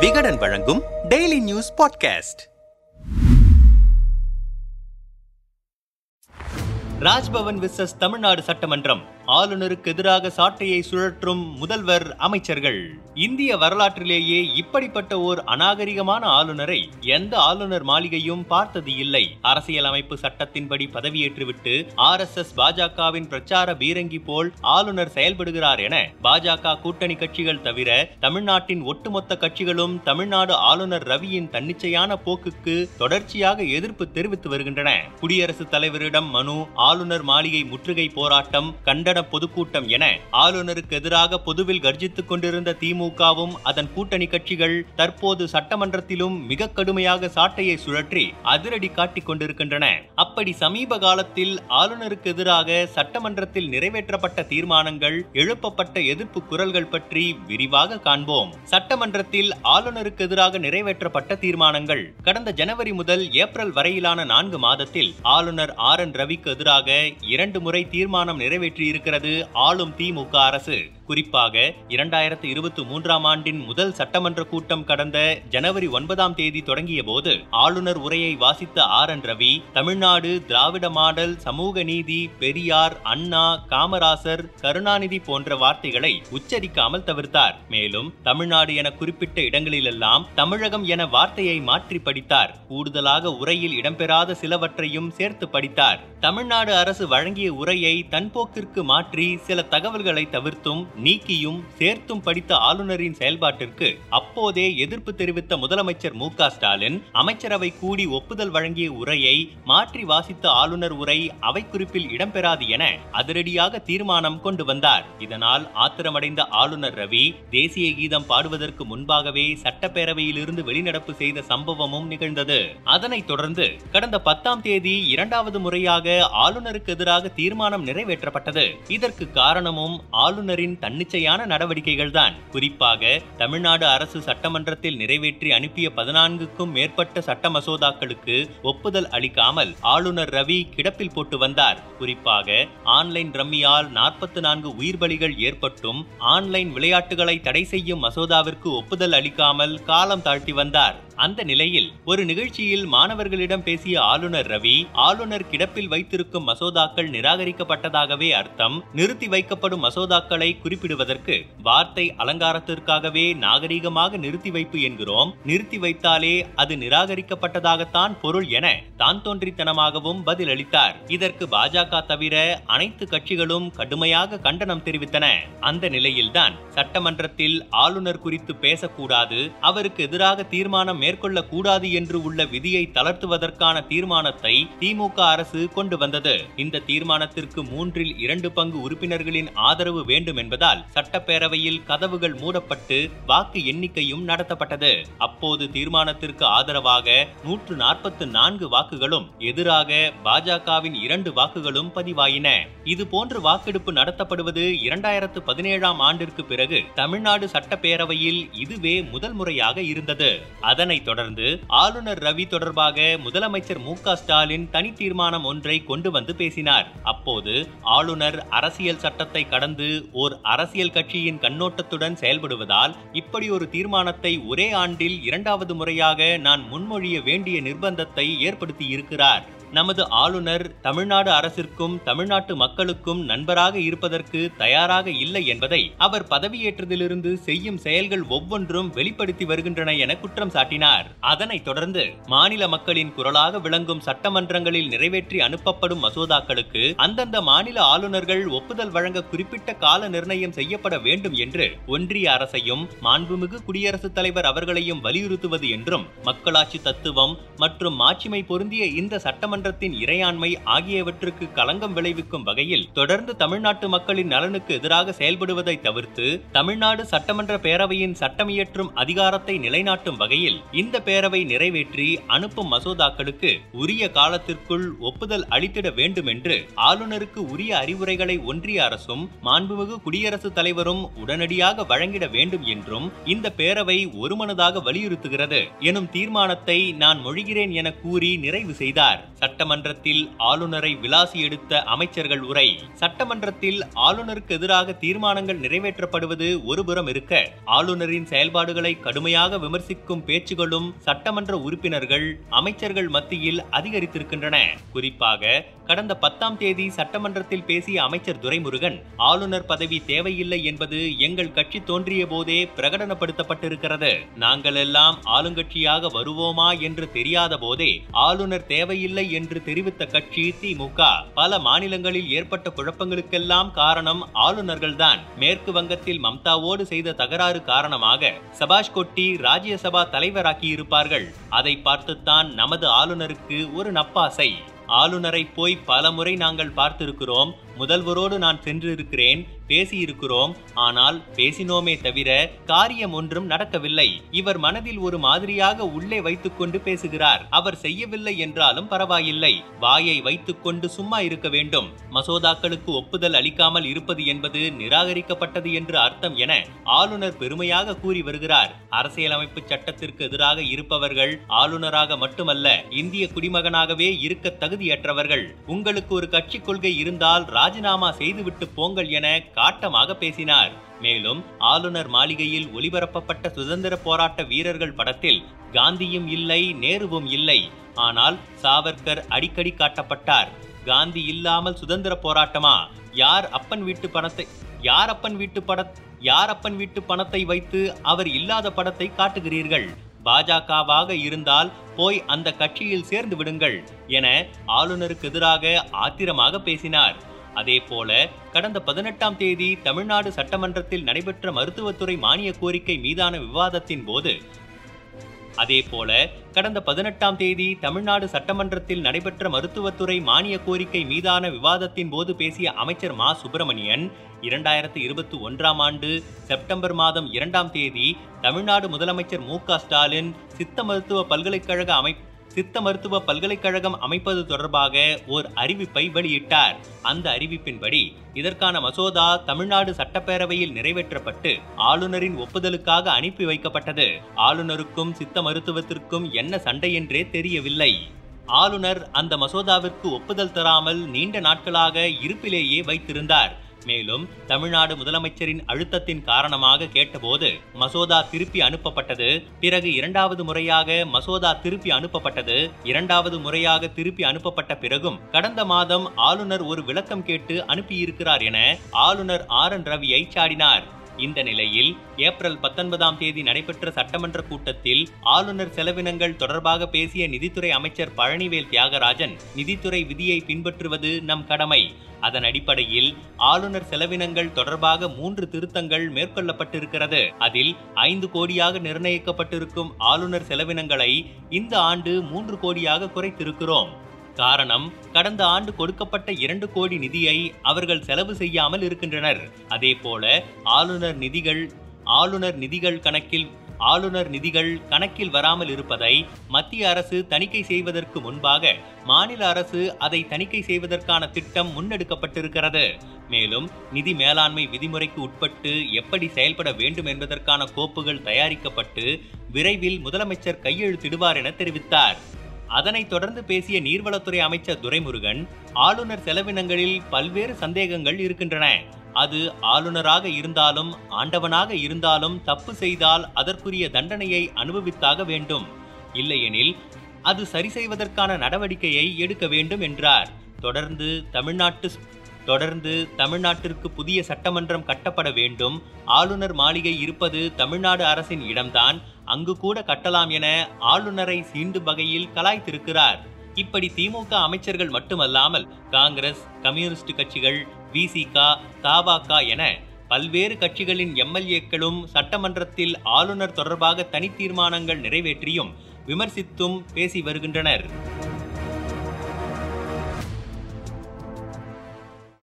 விகடன் வழங்கும் daily news podcast Raj Bhavan versus Tamil Nadu சட்டமன்றம். ஆளுநருக்கு எதிராக சாட்டையை சுழற்றும் முதல்வர் அமைச்சர்கள். இந்திய வரலாற்றிலேயே இப்படிப்பட்ட ஓர் அநாகரிகமான ஆளுநரை எந்த ஆளுநர் மாளிகையும் பார்த்தது இல்லை. அரசியலமைப்பு சட்டத்தின்படி பதவியேற்றுவிட்டு ஆர் எஸ் எஸ் பாஜகவின் பிரச்சார பீரங்கி போல் ஆளுநர் செயல்படுகிறார் என பாஜக கூட்டணி கட்சிகள் தவிர தமிழ்நாட்டின் ஒட்டுமொத்த கட்சிகளும் தமிழ்நாடு ஆளுநர் ரவியின் தன்னிச்சையான போக்குக்கு தொடர்ச்சியாக எதிர்ப்பு தெரிவித்து வருகின்றன. குடியரசுத் தலைவரிடம் மனு ஆளுநர் மாளிகை முற்றுகை போராட்டம் கண்டன பொதுக்கூட்டம் என ஆளுநருக்கு எதிராக பொதுவில் கர்ஜித்துக் கொண்டிருந்த திமுகவும் அதன் கூட்டணி கட்சிகள் தற்போது சட்டமன்றத்திலும் மிக கடுமையாக சாட்டையை சுழற்றி அதிரடி காட்டிக் கொண்டிருக்கின்றன. அப்படி சமீப காலத்தில் ஆளுநருக்கு எதிராக சட்டமன்றத்தில் நிறைவேற்றப்பட்ட தீர்மானங்கள் எழுப்பப்பட்ட எதிர்ப்பு குரல்கள் பற்றி விரிவாக காண்போம். சட்டமன்றத்தில் ஆளுநருக்கு எதிராக நிறைவேற்றப்பட்ட தீர்மானங்கள் கடந்த ஜனவரி முதல் ஏப்ரல் வரையிலான நான்கு மாதத்தில் ஆளுநர் ஆர் என் ரவிக்கு எதிராக இரண்டு முறை தீர்மானம் இருக்கிறது ஆளும் திமுக அரசு. குறிப்பாக இரண்டாயிரத்து இருபத்தி மூன்றாம் ஆண்டின் முதல் சட்டமன்ற கூட்டம் கடந்த ஜனவரி ஒன்பதாம் தேதி தொடங்கிய போது ஆளுநர் உரையை வாசித்த R N Ravi Tamil Nadu Dravida model சமூக நீதி பெரியார் அண்ணா காமராசர் கருணாநிதி போன்ற வார்த்தைகளை உச்சரிக்காமல் தவிர்த்தார். மேலும் தமிழ்நாடு என குறிப்பிட்ட இடங்களிலெல்லாம் தமிழகம் என வார்த்தையை மாற்றி படித்தார். கூடுதலாக உரையில் இடம்பெறாத சிலவற்றையும் சேர்த்து படித்தார். தமிழ்நாடு அரசு வழங்கிய உரையை தன்போக்கிற்கு மாற்றி சில தகவல்களை தவிர்த்தும் நீக்கியும் சேர்த்தும் படித்த ஆளுநரின் செயல்பாட்டிற்கு அப்போதே எதிர்ப்பு தெரிவித்த முதலமைச்சர் மு ஸ்டாலின் அமைச்சரவை கூடி ஒப்புதல் வழங்கிய உரையை மாற்றி வாசித்த ஆளுநர் உரை அவை குறிப்பில் இடம்பெறாது என அதிரடியாக தீர்மானம் கொண்டு வந்தார். இதனால் ஆத்திரமடைந்த ஆளுநர் ரவி தேசிய கீதம் பாடுவதற்கு முன்பாகவே சட்டப்பேரவையிலிருந்து வெளிநடப்பு செய்த சம்பவமும் நிகழ்ந்தது. அதனைத் தொடர்ந்து கடந்த பத்தாம் தேதி இரண்டாவது முறையாக ஆளுநருக்கு எதிராக தீர்மானம் நிறைவேற்றப்பட்டது. இதற்கு காரணமும் ஆளுநரின் தன்னிச்சையான நடவடிக்கைகள்தான். குறிப்பாக தமிழ்நாடு அரசு சட்டமன்றத்தில் நிறைவேற்றி அனுப்பிய பதினான்குக்கும் மேற்பட்ட சட்ட மசோதாக்களுக்கு ஒப்புதல் அளிக்காமல் ஆளுநர் ரவி கிடப்பில் போட்டு வந்தார். குறிப்பாக ஆன்லைன் ரம்மியால் நாற்பத்தி நான்கு உயிர் பலிகள் ஏற்பட்டும் ஆன்லைன் விளையாட்டுகளை தடை செய்யும் மசோதாவிற்கு ஒப்புதல் அளிக்காமல் காலம் தாழ்த்தி வந்தார். அந்த நிலையில் ஒரு நிகழ்ச்சியில் மாணவர்களிடம் பேசிய ஆளுநர் ரவி ஆளுநர் கிடப்பில் வைத்திருக்கும் மசோதாக்கள் நிராகரிக்கப்பட்டதாகவே அர்த்தம். நிறுத்தி வைக்கப்படும் மசோதாக்களை குறிப்பிடுவதற்கு வார்த்தை அலங்காரத்திற்காகவே நாகரீகமாக நிறுத்தி வைப்பு என்கிறோம். நிறுத்தி வைத்தாலே அது நிராகரிக்கப்பட்டதாகத்தான் பொருள் என தான் தோன்றித்தனமாகவும் பதிலளித்தார். இதற்கு பாஜக தவிர அனைத்து கட்சிகளும் கடுமையாக கண்டனம் தெரிவித்தன. அந்த நிலையில்தான் சட்டமன்றத்தில் ஆளுநர் குறித்து பேசக்கூடாது அவருக்கு எதிராக தீர்மானம் மேற்கொள்ள கூடாது என்று உள்ள விதியை தளர்த்துவதற்கான தீர்மானத்தை திமுக அரசு கொண்டு வந்தது. இந்த தீர்மானத்திற்கு மூன்றில் இரண்டு பங்கு உறுப்பினர்களின் ஆதரவு வேண்டும் என்பதால் சட்டப்பேரவையில் கதவுகள் மூடப்பட்டு வாக்கு எண்ணிக்கையும் நடத்தப்பட்டது. அப்போது தீர்மானத்திற்கு ஆதரவாக நூற்று நாற்பத்து நான்கு வாக்குகளும் எதிராக பாஜகவின் இரண்டு வாக்குகளும் பதிவாயின. இது போன்று வாக்கெடுப்பு நடத்தப்படுவது இரண்டாயிரத்து பதினேழாம் ஆண்டிற்கு பிறகு தமிழ்நாடு சட்டப்பேரவையில் இதுவே முதல் முறையாக இருந்தது. அதனை அதனைத் தொடர்ந்து ஆளுநர் ரவி தொடர்பாக முதலமைச்சர் மு க ஸ்டாலின் தனி தீர்மானம் ஒன்றை கொண்டு வந்து பேசினார். அப்போது ஆளுநர் அரசியல் சட்டத்தை கடந்து ஓர் அரசியல் கட்சியின் கண்ணோட்டத்துடன் செயல்படுவதால் இப்படி ஒரு தீர்மானத்தை ஒரே ஆண்டில் இரண்டாவது முறையாக நான் முன்மொழிய வேண்டிய நிர்பந்தத்தை ஏற்படுத்தி இருக்கிறார் நமது ஆளுநர் தமிழ்நாடு அரசிற்கும் தமிழ்நாட்டு மக்களுக்கும் நண்பராக இருப்பதற்கு தயாராக இல்லை என்பதை அவர் பதவியேற்றதிலிருந்து செய்யும் செயல்கள் ஒவ்வொன்றும் வெளிப்படுத்தி வருகின்றன என குற்றம் சாட்டினார். அதனைத் தொடர்ந்து மாநில மக்களின் குரலாக விளங்கும் சட்டமன்றங்களில் நிறைவேற்றி அனுப்பப்படும் மசோதாக்களுக்கு அந்தந்த மாநில ஆளுநர்கள் ஒப்புதல் வழங்க குறிப்பிட்ட கால நிர்ணயம் செய்யப்பட வேண்டும் என்று ஒன்றிய அரசையும் மாண்புமிகு குடியரசுத் தலைவர் அவர்களையும் வலியுறுத்துவது என்றும் மக்களாட்சி தத்துவம் மற்றும் மாட்சிமை பொருந்திய இந்த சட்டமன்ற சட்டமன்றத்தின் இறையாண்மை ஆகியவற்றுக்கு களங்கம் விளைவிக்கும் வகையில் தொடர்ந்து தமிழ்நாட்டு மக்களின் நலனுக்கு எதிராக செயல்படுவதை தவிர்த்து தமிழ்நாடு சட்டமன்ற பேரவையின் சட்டமியற்றும் அதிகாரத்தை நிலைநாட்டும் வகையில் இந்த பேரவை நிறைவேற்றி அனுப்பும் மசோதாக்களுக்கு உரிய காலத்திற்குள் ஒப்புதல் அளித்திட வேண்டும் என்று ஆளுநருக்கு உரிய அறிவுரைகளை ஒன்றிய அரசும் மாண்புமிகு குடியரசுத் தலைவரும் உடனடியாக வழங்கிட வேண்டும் என்றும் இந்த பேரவை ஒருமனதாக வலியுறுத்துகிறது. எனும் தீர்மானத்தை நான் மொழிகிறேன் என கூறி நிறைவு செய்தார். சட்டமன்றத்தில் ஆளுநரை விலாசி எடுத்த அமைச்சர்கள் உரை. சட்டமன்றத்தில் ஆளுநருக்கு எதிராக தீர்மானங்கள் நிறைவேற்றப்படுவது ஒருபுறம் இருக்க ஆளுநரின் செயல்பாடுகளை கடுமையாக விமர்சிக்கும் பேச்சுகளும் சட்டமன்ற உறுப்பினர்கள் அமைச்சர்கள் மத்தியில் அதிகரித்திருக்கின்றன. குறிப்பாக கடந்த பத்தாம் தேதி சட்டமன்றத்தில் பேசிய அமைச்சர் துரைமுருகன் ஆளுநர் பதவி தேவையில்லை என்பது எங்கள் கட்சி தோன்றிய போதே பிரகடனப்படுத்தப்பட்டிருக்கிறது. நாங்கள் எல்லாம் ஆளுங்கட்சியாக வருவோமா என்று தெரியாத போதே ஆளுநர் தேவையில்லை என்று தெரிவித்த கட்சி திமுக பல மாநிலங்களில் ஏற்பட்ட குழப்பங்களுக்கெல்லாம் காரணம் ஆளுநர்கள்தான். மேற்கு வங்கத்தில் மம்தாவோடு செய்த தகராறு காரணமாக சபாஷ் கொட்டி ராஜ்யசபா தலைவராக்கியிருப்பார்கள். அதை பார்த்துத்தான் நமது ஆளுநருக்கு ஒரு நப்பாசை. ஆளுநரை போய் பலமுறை நாங்கள் பார்த்திருக்கிறோம். முதல்வரோடு நான் சென்றிருக்கிறேன். பேசியிருக்கிறோம். ஆனால் பேசினோமே தவிர காரியம் ஒன்றும் நடக்கவில்லை. இவர் மனதில் ஒரு மாதிரியாக உள்ளே வைத்துக்கொண்டு பேசுகிறார். அவர் செய்யவில்லை என்றாலும் பரவாயில்லை. வாயை வைத்துக்கொண்டு சும்மா இருக்க வேண்டும். மசோதாக்களுக்கு ஒப்புதல் அளிக்காமல் இருப்பது என்பது நிராகரிக்கப்பட்டது என்று அர்த்தம் என ஆளுநர் பெருமையாக கூறி வருகிறார். அரசியலமைப்பு சட்டத்திற்கு எதிராக இருப்பவர்கள் ஆளுநராக மட்டுமல்ல இந்திய குடிமகனாகவே இருக்க தகுதியற்றவர்கள். உங்களுக்கு ஒரு கட்சி கொள்கை இருந்தால் ராஜினாமா செய்துவிட்டு போங்கள் என காட்டமாக பேசினார். மேலும் ஆளுநர் மாளிகையில் ஒளிபரப்பப்பட்ட சுதந்திர போராட்ட வீரர்கள் படத்தில் காந்தியும் இல்லை நேருவும் இல்லை. ஆனால் சாவர்கர் அடிக்கடி காட்டப்பட்டார். காந்தி இல்லாமல் சுதந்திர போராட்டமா? யார் அப்பன் வீட்டு பணத்தை யார் அப்பன் வீட்டு பட யார் அப்பன் வீட்டு பணத்தை வைத்து அவர் இல்லாத படத்தை காட்டுகிறீர்கள்? பாஜகவாக இருந்தால் போய் அந்த கட்சியில் சேர்ந்து விடுங்கள் என ஆளுநருக்கு எதிராக ஆத்திரமாக பேசினார். அதேபோல கடந்த பதினெட்டாம் தேதி தமிழ்நாடு சட்டமன்றத்தில் நடைபெற்ற மருத்துவத்துறை மானிய கோரிக்கை மீதான விவாதத்தின் போது அதேபோல கடந்த பதினெட்டாம் தேதி தமிழ்நாடு சட்டமன்றத்தில் நடைபெற்ற மருத்துவத்துறை மானிய கோரிக்கை மீதான விவாதத்தின் போது பேசிய அமைச்சர் மா. சுப்பிரமணியன் இரண்டாயிரத்து இருபத்தி ஒன்றாம் ஆண்டு செப்டம்பர் மாதம் இரண்டாம் தேதி தமிழ்நாடு முதலமைச்சர் மு. க. ஸ்டாலின் சித்த மருத்துவ பல்கலைக்கழக அமை சித்த மருத்துவ பல்கலைக்கழகம் அமைப்பது தொடர்பாக ஓர் அறிவிப்பை வெளியிட்டார். அந்த அறிவிப்பின்படி இதற்கான மசோதா தமிழ்நாடு சட்டப்பேரவையில் நிறைவேற்றப்பட்டு ஆளுநரின் ஒப்புதலுக்காக அனுப்பி வைக்கப்பட்டது. ஆளுநருக்கும் சித்த மருத்துவத்திற்கும் என்ன சண்டை என்றே தெரியவில்லை. ஆளுநர் அந்த மசோதாவிற்கு ஒப்புதல் தராமல் நீண்ட நாட்களாக இருப்பிலேயே வைத்திருந்தார். மேலும் தமிழ்நாடு முதலமைச்சரின் அழுத்தத்தின் காரணமாக கேட்டபோது மசோதா திருப்பி அனுப்பப்பட்டது. பிறகு இரண்டாவது முறையாக மசோதா திருப்பி அனுப்பப்பட்டது. இரண்டாவது முறையாக திருப்பி அனுப்பப்பட்ட பிறகும் கடந்த மாதம் ஆளுநர் ஒரு விளக்கம் கேட்டு அனுப்பியிருக்கிறார் என ஆளுநர் ஆர் என் ரவியை சாடினார். இந்த நிலையில் ஏப்ரல் பத்தொன்பதாம் தேதி நடைபெற்ற சட்டமன்ற கூட்டத்தில் ஆளுநர் செலவினங்கள் தொடர்பாக பேசிய நிதித்துறை அமைச்சர் பழனிவேல் தியாகராஜன் நிதித்துறை விதியை பின்பற்றுவது நம் கடமை. அதன் அடிப்படையில் ஆளுநர் செலவினங்கள் தொடர்பாக மூன்று திருத்தங்கள் மேற்கொள்ளப்பட்டிருக்கிறது. அதில் ஐந்து கோடியாக நிர்ணயிக்கப்பட்டிருக்கும் ஆளுநர் செலவினங்களை இந்த ஆண்டு மூன்று கோடியாக குறைத்திருக்கிறோம். காரணம் கடந்த ஆண்டு கொடுக்கப்பட்ட இரண்டு கோடி நிதியை அவர்கள் செலவு செய்யாமல் இருக்கின்றனர். அதேபோல ஆளுநர் நிதிகள் ஆளுநர் நிதிகள் கணக்கில் ஆளுநர் நிதிகள் கணக்கில் வராமல் இருப்பதை மத்திய அரசு தணிக்கை செய்வதற்கு முன்பாக மாநில அரசு அதை தணிக்கை செய்வதற்கான திட்டம் முன்னெடுக்கப்பட்டிருக்கிறது. மேலும் நிதி மேலாண்மை விதிமுறைக்கு உட்பட்டு எப்படி செயல்பட வேண்டும் என்பதற்கான கோப்புகள் தயாரிக்கப்பட்டு விரைவில் முதலமைச்சர் கையெழுத்திடுவார் என தெரிவித்தார். அதனைத் தொடர்ந்து பேசிய நீர்வளத்துறை அமைச்சர் துரைமுருகன் ஆளுநர் செலவினங்களில் பல்வேறு சந்தேகங்கள் இருக்கின்றன. அது ஆளுநராக இருந்தாலும் ஆண்டவனாக இருந்தாலும் தப்பு செய்தால் அதற்குரிய தண்டனையை அனுபவித்தாக வேண்டும். இல்லையெனில் அது சரி செய்வதற்கான நடவடிக்கையை எடுக்க வேண்டும் என்றார். தொடர்ந்து தமிழ்நாட்டு தொடர்ந்து தமிழ்நாட்டிற்கு புதிய சட்டமன்றம் கட்டப்பட வேண்டும். ஆளுநர் மாளிகை இருப்பது தமிழ்நாடு அரசின் இடம்தான். அங்கு கூட கட்டலாம் என ஆளுநரை சீண்டும் வகையில் கலாய்த்திருக்கிறார். இப்படி திமுக அமைச்சர்கள் மட்டுமல்லாமல் காங்கிரஸ் கம்யூனிஸ்ட் கட்சிகள் விசிகா தபாக என பல்வேறு கட்சிகளின் எம்எல்ஏக்களும் சட்டமன்றத்தில் ஆளுநர் தொடர்பாக தனி தீர்மானங்கள் நிறைவேற்றியும் விமர்சித்தும் பேசி வருகின்றனர்.